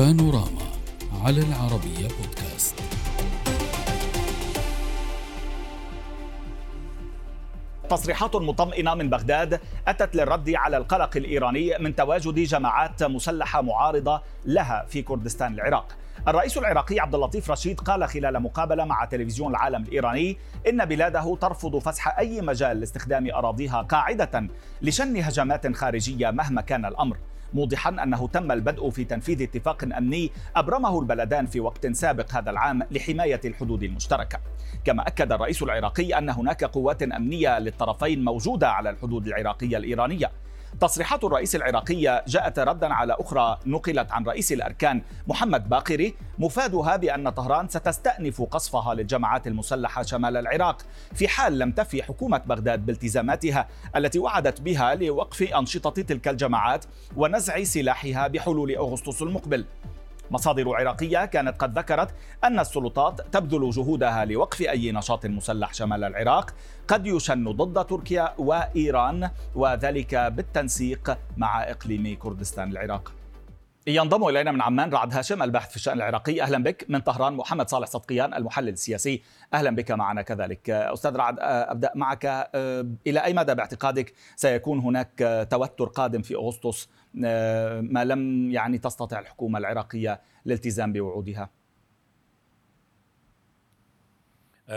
بانوراما على العربية بودكاست. تصريحات مطمئنة من بغداد أتت للرد على القلق الإيراني من تواجد جماعات مسلحة معارضة لها في كردستان العراق. الرئيس العراقي عبد اللطيف رشيد قال خلال مقابلة مع تلفزيون العالم الإيراني إن بلاده ترفض فسح أي مجال لاستخدام أراضيها قاعدة لشن هجمات خارجية مهما كان الأمر. موضحا أنه تم البدء في تنفيذ اتفاق أمني أبرمه البلدان في وقت سابق هذا العام لحماية الحدود المشتركة. كما أكد الرئيس العراقي أن هناك قوات أمنية للطرفين موجودة على الحدود العراقية الإيرانية تصريحات الرئيس العراقية جاءت ردا على أخرى نقلت عن رئيس الأركان محمد باقري مفادها بأن طهران ستستأنف قصفها للجماعات المسلحة شمال العراق في حال لم تفي حكومة بغداد بالتزاماتها التي وعدت بها لوقف أنشطة تلك الجماعات ونزع سلاحها بحلول أغسطس المقبل. مصادر عراقية كانت قد ذكرت أن السلطات تبذل جهودها لوقف أي نشاط مسلح شمال العراق قد يشن ضد تركيا وإيران وذلك بالتنسيق مع إقليم كردستان العراق. ينضم إلينا من عمان رعد هاشم الباحث في الشأن العراقي. أهلا بك. من طهران محمد صالح صدقيان المحلل السياسي. أهلا بك معنا كذلك. أستاذ رعد أبدأ معك. إلى أي مدى باعتقادك سيكون هناك توتر قادم في أغسطس ما لم يعني تستطع الحكومة العراقية الالتزام بوعودها.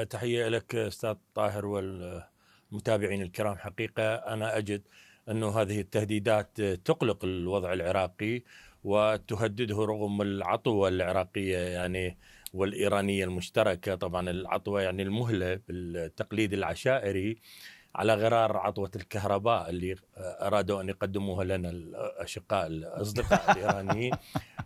تحية لك أستاذ طاهر والمتابعين الكرام. حقيقة أنا أجد انه هذه التهديدات تقلق الوضع العراقي وتهدده رغم العطوة العراقية يعني والإيرانية المشتركة. طبعا العطوة يعني المهلة بالتقليد العشائري. على غرار عطوة الكهرباء اللي أرادوا أن يقدموها لنا الأشقاء الأصدقاء الإيرانيين.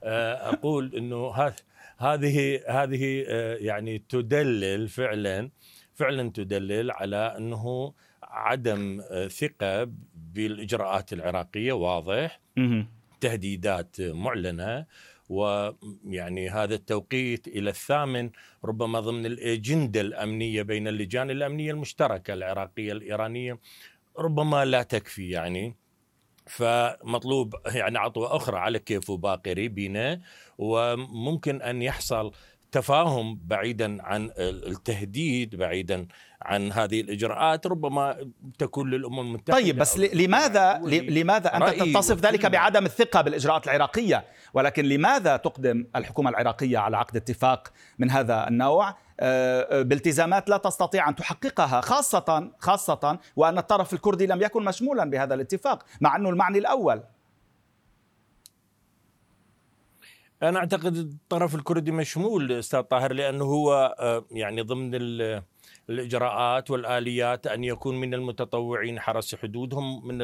أقول أنه هذه هذه يعني تدلل فعلا فعلا تدلل على أنه عدم ثقة بالإجراءات العراقية واضح. تهديدات معلنة. ويعني هذا التوقيت إلى الثامن ربما ضمن الأجندة الأمنية بين اللجان الأمنية المشتركة العراقية الإيرانية ربما لا تكفي يعني. فمطلوب يعني عطوة أخرى على كيف باقري بنا وممكن أن يحصل تفاهم بعيدا عن التهديد بعيدا عن هذه الإجراءات ربما تكون للأمم المتحدة طيب بس لماذا لماذا أنت تتصف ذلك بعدم الثقة بالإجراءات العراقية؟ ولكن لماذا تقدم الحكومة العراقية على عقد اتفاق من هذا النوع؟ بالتزامات لا تستطيع أن تحققها خاصه خاصة وأن الطرف الكردي لم يكن مشمولا بهذا الاتفاق مع أنه المعني الأول. أنا أعتقد الطرف الكردي مشمول أستاذ طاهر لأنه هو يعني ضمن الإجراءات والآليات أن يكون من المتطوعين حرس حدودهم من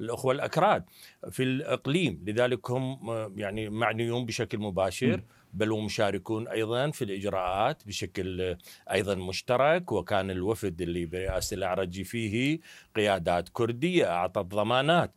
الأخوة الأكراد في الإقليم. لذلك هم يعني معنيون بشكل مباشر بل ومشاركون أيضا في الإجراءات بشكل أيضا مشترك. وكان الوفد اللي برئاسة الاعرجي فيه قيادات كردية أعطت ضمانات.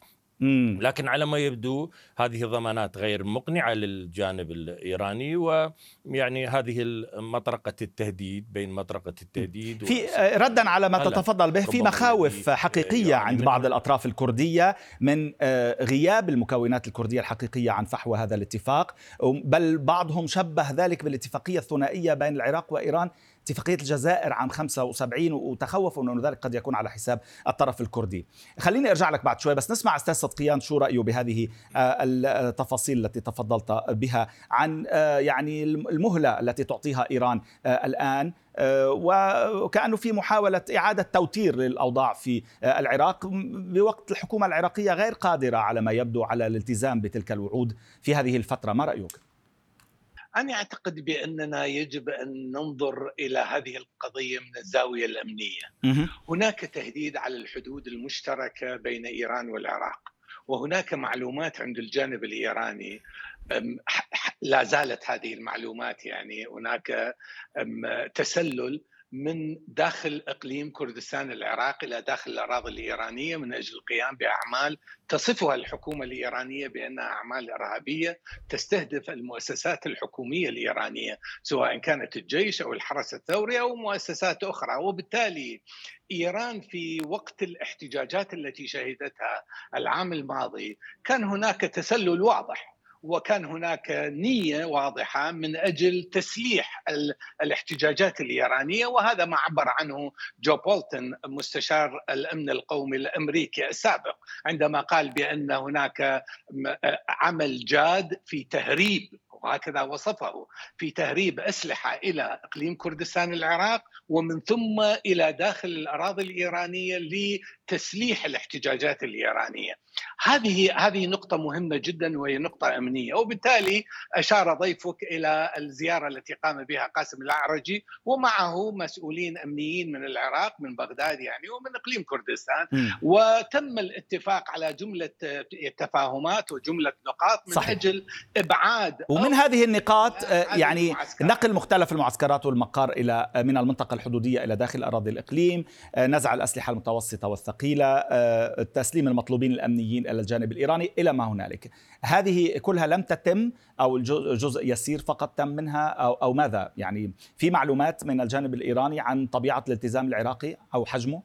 لكن على ما يبدو هذه الضمانات غير مقنعة للجانب الإيراني ويعني هذه مطرقه التهديد بين مطرقة التهديد في ردا على ما تتفضل به في مخاوف حقيقية يعني عند بعض الأطراف الكردية من غياب المكونات الكردية الحقيقية عن فحوى هذا الاتفاق بل بعضهم شبه ذلك بالاتفاقية الثنائية بين العراق وإيران اتفاقية الجزائر عام 75 وتخوفوا إنه ذلك قد يكون على حساب الطرف الكردي. خليني أرجع لك بعد شوي بس نسمع أستاذ صدقيان شو رأيه بهذه التفاصيل التي تفضلت بها عن يعني المهلة التي تعطيها إيران الآن وكأنه في محاولة إعادة توتير للأوضاع في العراق بوقت الحكومة العراقية غير قادرة على ما يبدو على الالتزام بتلك الوعود في هذه الفترة، ما رأيك؟ أنا أعتقد بأننا يجب أن ننظر إلى هذه القضية من الزاوية الأمنية. هناك تهديد على الحدود المشتركة بين إيران والعراق وهناك معلومات عند الجانب الإيراني. لا زالت هذه المعلومات يعني هناك تسلل. من داخل إقليم كردستان العراق إلى داخل الأراضي الإيرانية من أجل القيام بأعمال تصفها الحكومة الإيرانية بأنها أعمال إرهابية تستهدف المؤسسات الحكومية الإيرانية سواء كانت الجيش أو الحرس الثوري أو مؤسسات أخرى. وبالتالي إيران في وقت الاحتجاجات التي شهدتها العام الماضي كان هناك تسلل واضح وكان هناك نية واضحة من أجل تسليح الاحتجاجات الإيرانية وهذا ما عبر عنه جو بولتون مستشار الأمن القومي الأمريكي السابق عندما قال بأن هناك عمل جاد في تهريب وهكذا وصفه في تهريب أسلحة إلى إقليم كردستان العراق ومن ثم إلى داخل الأراضي الإيرانية لتسليح الاحتجاجات الإيرانية. هذه هذه نقطة مهمة جدا وهي نقطة أمنية وبالتالي أشار ضيفك إلى الزيارة التي قام بها قاسم الأعرجي ومعه مسؤولين أمنيين من العراق من بغداد يعني ومن إقليم كردستان م. وتم الاتفاق على جملة تفاهمات وجملة نقاط من صحيح. أجل إبعاد ومن هذه النقاط آه، يعني المعسكرات. نقل مختلف المعسكرات والمقار إلى آه، من المنطقة الحدودية إلى داخل أراضي الإقليم آه، نزع الأسلحة المتوسطة والثقيلة تسليم المطلوبين الأمنيين إلى الجانب الإيراني إلى ما هنالك. هذه كلها لم تتم أو جزء يسير فقط تم منها أو, أو ماذا؟ يعني في معلومات من الجانب الإيراني عن طبيعة الالتزام العراقي أو حجمه؟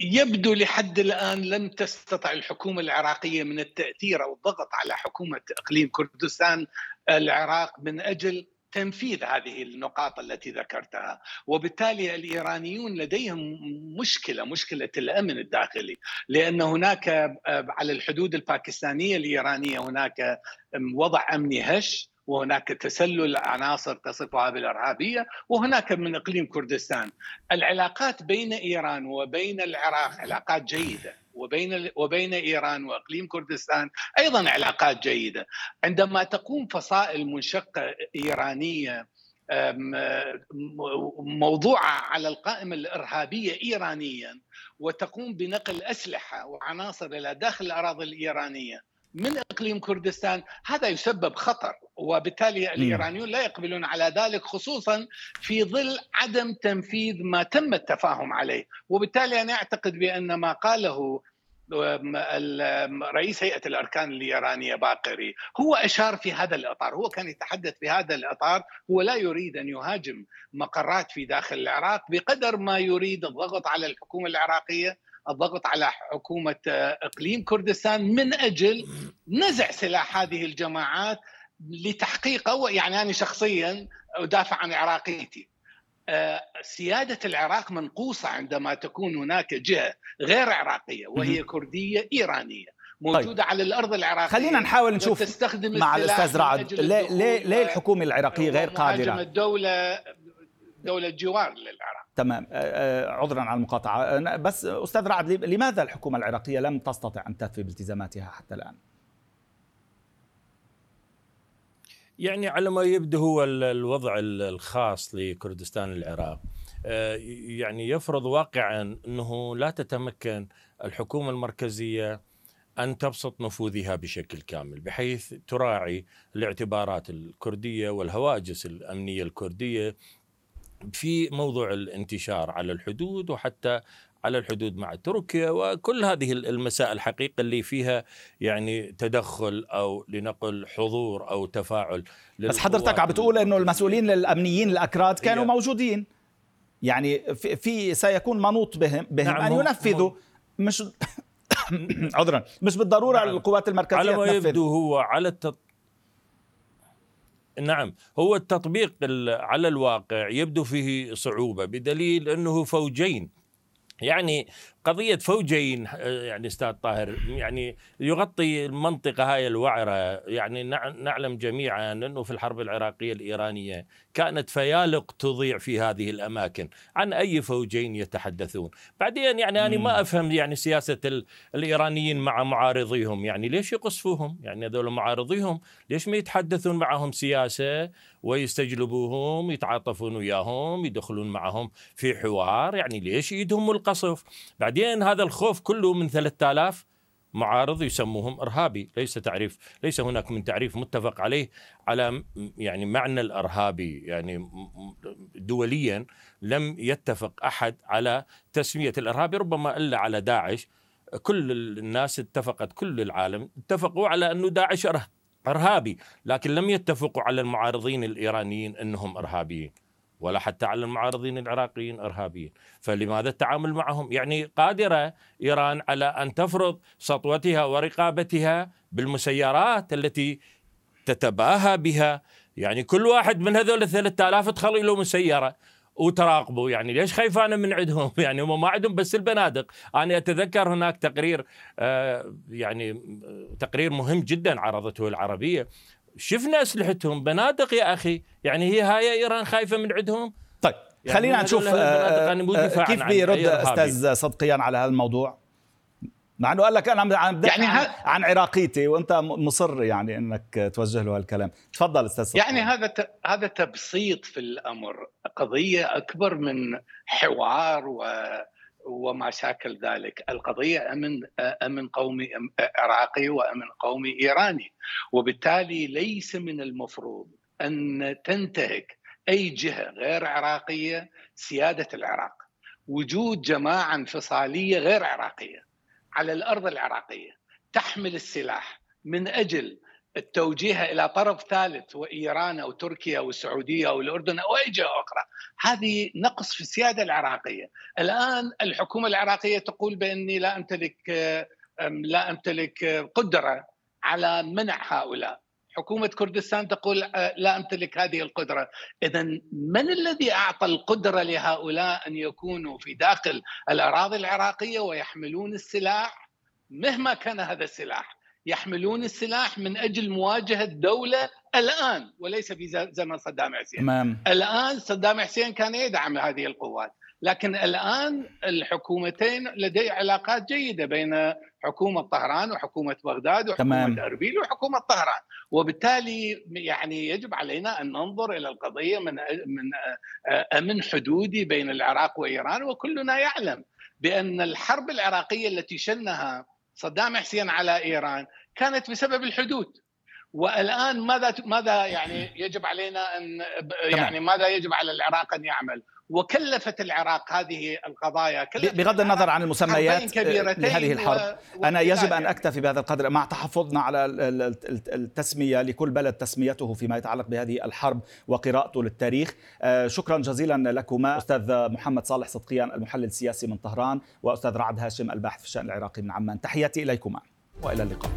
يبدو لحد الآن لم تستطع الحكومة العراقية من التأثير أو الضغط على حكومة إقليم كردستان العراق من أجل تنفيذ هذه النقاط التي ذكرتها. وبالتالي الإيرانيون لديهم مشكلة مشكلة الأمن الداخلي لأن هناك على الحدود الباكستانية الإيرانية هناك وضع أمني هش وهناك تسلل عناصر تصفها بالارهابيه وهناك من إقليم كردستان. العلاقات بين إيران وبين العراق علاقات جيدة. وبين وبين إيران وإقليم كردستان أيضا علاقات جيدة. عندما تقوم فصائل منشقة إيرانية موضوعه على القائمة الإرهابية ايرانيا وتقوم بنقل أسلحة وعناصر إلى داخل الأراضي الإيرانية من إقليم كردستان هذا يسبب خطر وبالتالي الإيرانيون لا يقبلون على ذلك خصوصا في ظل عدم تنفيذ ما تم التفاهم عليه. وبالتالي أنا أعتقد بأن ما قاله رئيس هيئة الأركان الإيرانية باقري هو أشار في هذا الإطار هو كان يتحدث في هذا الإطار هو لا يريد أن يهاجم مقرات في داخل العراق بقدر ما يريد الضغط على الحكومة العراقية الضغط على حكومة إقليم كردستان من أجل نزع سلاح هذه الجماعات لتحقيق يعني أنا شخصيا أدافع عن عراقيتي. سيادة العراق منقوصة عندما تكون هناك جهة غير عراقية وهي كردية إيرانية موجودة طيب. على الأرض العراقية خلينا نحاول نشوف تستخدم مع الأستاذ رعد. ليه ليه ليه الحكومة العراقية غير قادرة؟ الدولة دولة جوار للعراق. تمام. آه، آه، عذرا على المقاطعة. بس أستاذ رعد لماذا الحكومة العراقية لم تستطع أن تفي بالتزاماتها حتى الآن؟ يعني على ما يبدو هو الوضع الخاص لكردستان العراق. آه، يعني يفرض واقعا أنه لا تتمكن الحكومة المركزية أن تبسط نفوذها بشكل كامل بحيث تراعي الاعتبارات الكردية والهواجس الأمنية الكردية في موضوع الانتشار على الحدود وحتى على الحدود مع تركيا وكل هذه المسائل الحقيقة اللي فيها يعني تدخل أو لنقل حضور أو تفاعل بس حضرتك عم بتقول أنه المسؤولين الأمنيين الأكراد كانوا موجودين. يعني في, في سيكون منوط بهم, بهم نعم أن ينفذوا. مش عذرا مش بالضرورة نعم. القوات المركزية على ما تنفذ. يبدو هو على التط... نعم هو التطبيق على الواقع يبدو فيه صعوبة بدليل أنه فوجين. يعني قضية فوجين يعني أستاذ طاهر يعني يغطي المنطقة هاي الوعرة. يعني نعلم جميعا أنه في الحرب العراقية الإيرانية كانت فيالق تضيع في هذه الأماكن، عن أي فوجين يتحدثون؟ بعدين يعني أنا ما أفهم يعني سياسة الإيرانيين مع معارضيهم، يعني ليش يقصفوهم؟ يعني هذول معارضيهم ليش ما يتحدثون معهم سياسة ويستجلبوهم يتعاطفون وياهم يدخلون معهم في حوار؟ يعني ليش يدهم القصف؟ بعدين هذا الخوف كله من 3000 معارض يسموهم إرهابي. ليس تعريف ليس هناك من تعريف متفق عليه على يعني معنى الإرهابي. يعني دوليا لم يتفق أحد على تسمية الارهابي ربما إلا على داعش. كل الناس اتفقت كل العالم اتفقوا على أنه داعش إرهابي لكن لم يتفقوا على المعارضين الإيرانيين أنهم إرهابيين. ولا حتى على المعارضين العراقيين ارهابيين، فلماذا التعامل معهم؟ يعني قادرة إيران على أن تفرض سطوتها ورقابتها بالمسيرات التي تتباهى بها، يعني كل واحد من هذول ال 3000 تخلي له مسيره وتراقبوا يعني ليش خايفانه من عندهم؟ يعني هم ما عندهم بس البنادق. أنا أتذكر هناك تقرير آه يعني تقرير مهم جدا عرضته العربية. شفنا أسلحتهم. بنادق يا أخي. يعني هي هاي إيران خايفة من عندهم؟ طيب يعني خلينا نشوف آه آه كيف بيرد أستاذ صدقيان على هذا الموضوع؟ مع إنه قال لك أنا عم يعني عن, عن عراقيتي وأنت مصر يعني إنك توجه له هالكلام. تفضل أستاذ صدقيان. يعني هذا هذا تبسيط في الأمر. قضية أكبر من حوار و وما شاكل ذلك. القضية أمن أمن قومي عراقي وأمن قومي إيراني. وبالتالي ليس من المفروض أن تنتهك أي جهة غير عراقية سيادة العراق. وجود جماعة انفصالية غير عراقية على الأرض العراقية تحمل السلاح من أجل التوجيه إلى طرف ثالث وإيران أو تركيا أو السعودية أو الأردن أو أي جهة أخرى، هذه نقص في السيادة العراقية، الآن الحكومة العراقية تقول بأني لا أمتلك لا أمتلك قدرة على منع هؤلاء، حكومة كردستان تقول لا أمتلك هذه القدرة، اذا من الذي أعطى القدرة لهؤلاء أن يكونوا في داخل الأراضي العراقية ويحملون السلاح؟ مهما كان هذا السلاح؟ يحملون السلاح من أجل مواجهة دولة الآن وليس في زمن صدام حسين. تمام. الآن صدام حسين كان يدعم هذه القوات لكن الآن الحكومتين لدي علاقات جيدة بين حكومة طهران وحكومة بغداد وحكومة تمام. أربيل وحكومة طهران. وبالتالي يعني يجب علينا أن ننظر إلى القضية من من أمن حدودي بين العراق وإيران وكلنا يعلم بأن الحرب العراقية التي شنها صدام حسين على إيران كانت بسبب الحدود والآن ماذا ماذا يعني يجب علينا أن يعني ماذا يجب على العراق أن يعمل؟ وكلفت العراق هذه القضايا. بغض النظر عن المسميات لهذه الحرب و... أنا يجب أن أكتفي بهذا القدر. مع تحفظنا على التسمية لكل بلد تسميته فيما يتعلق بهذه الحرب وقراءته للتاريخ. آه، شكرا جزيلا لكما أستاذ محمد صالح صدقيان المحلل السياسي من طهران وأستاذ رعد هاشم الباحث في الشأن العراقي من عمان. تحياتي إليكما وإلى اللقاء.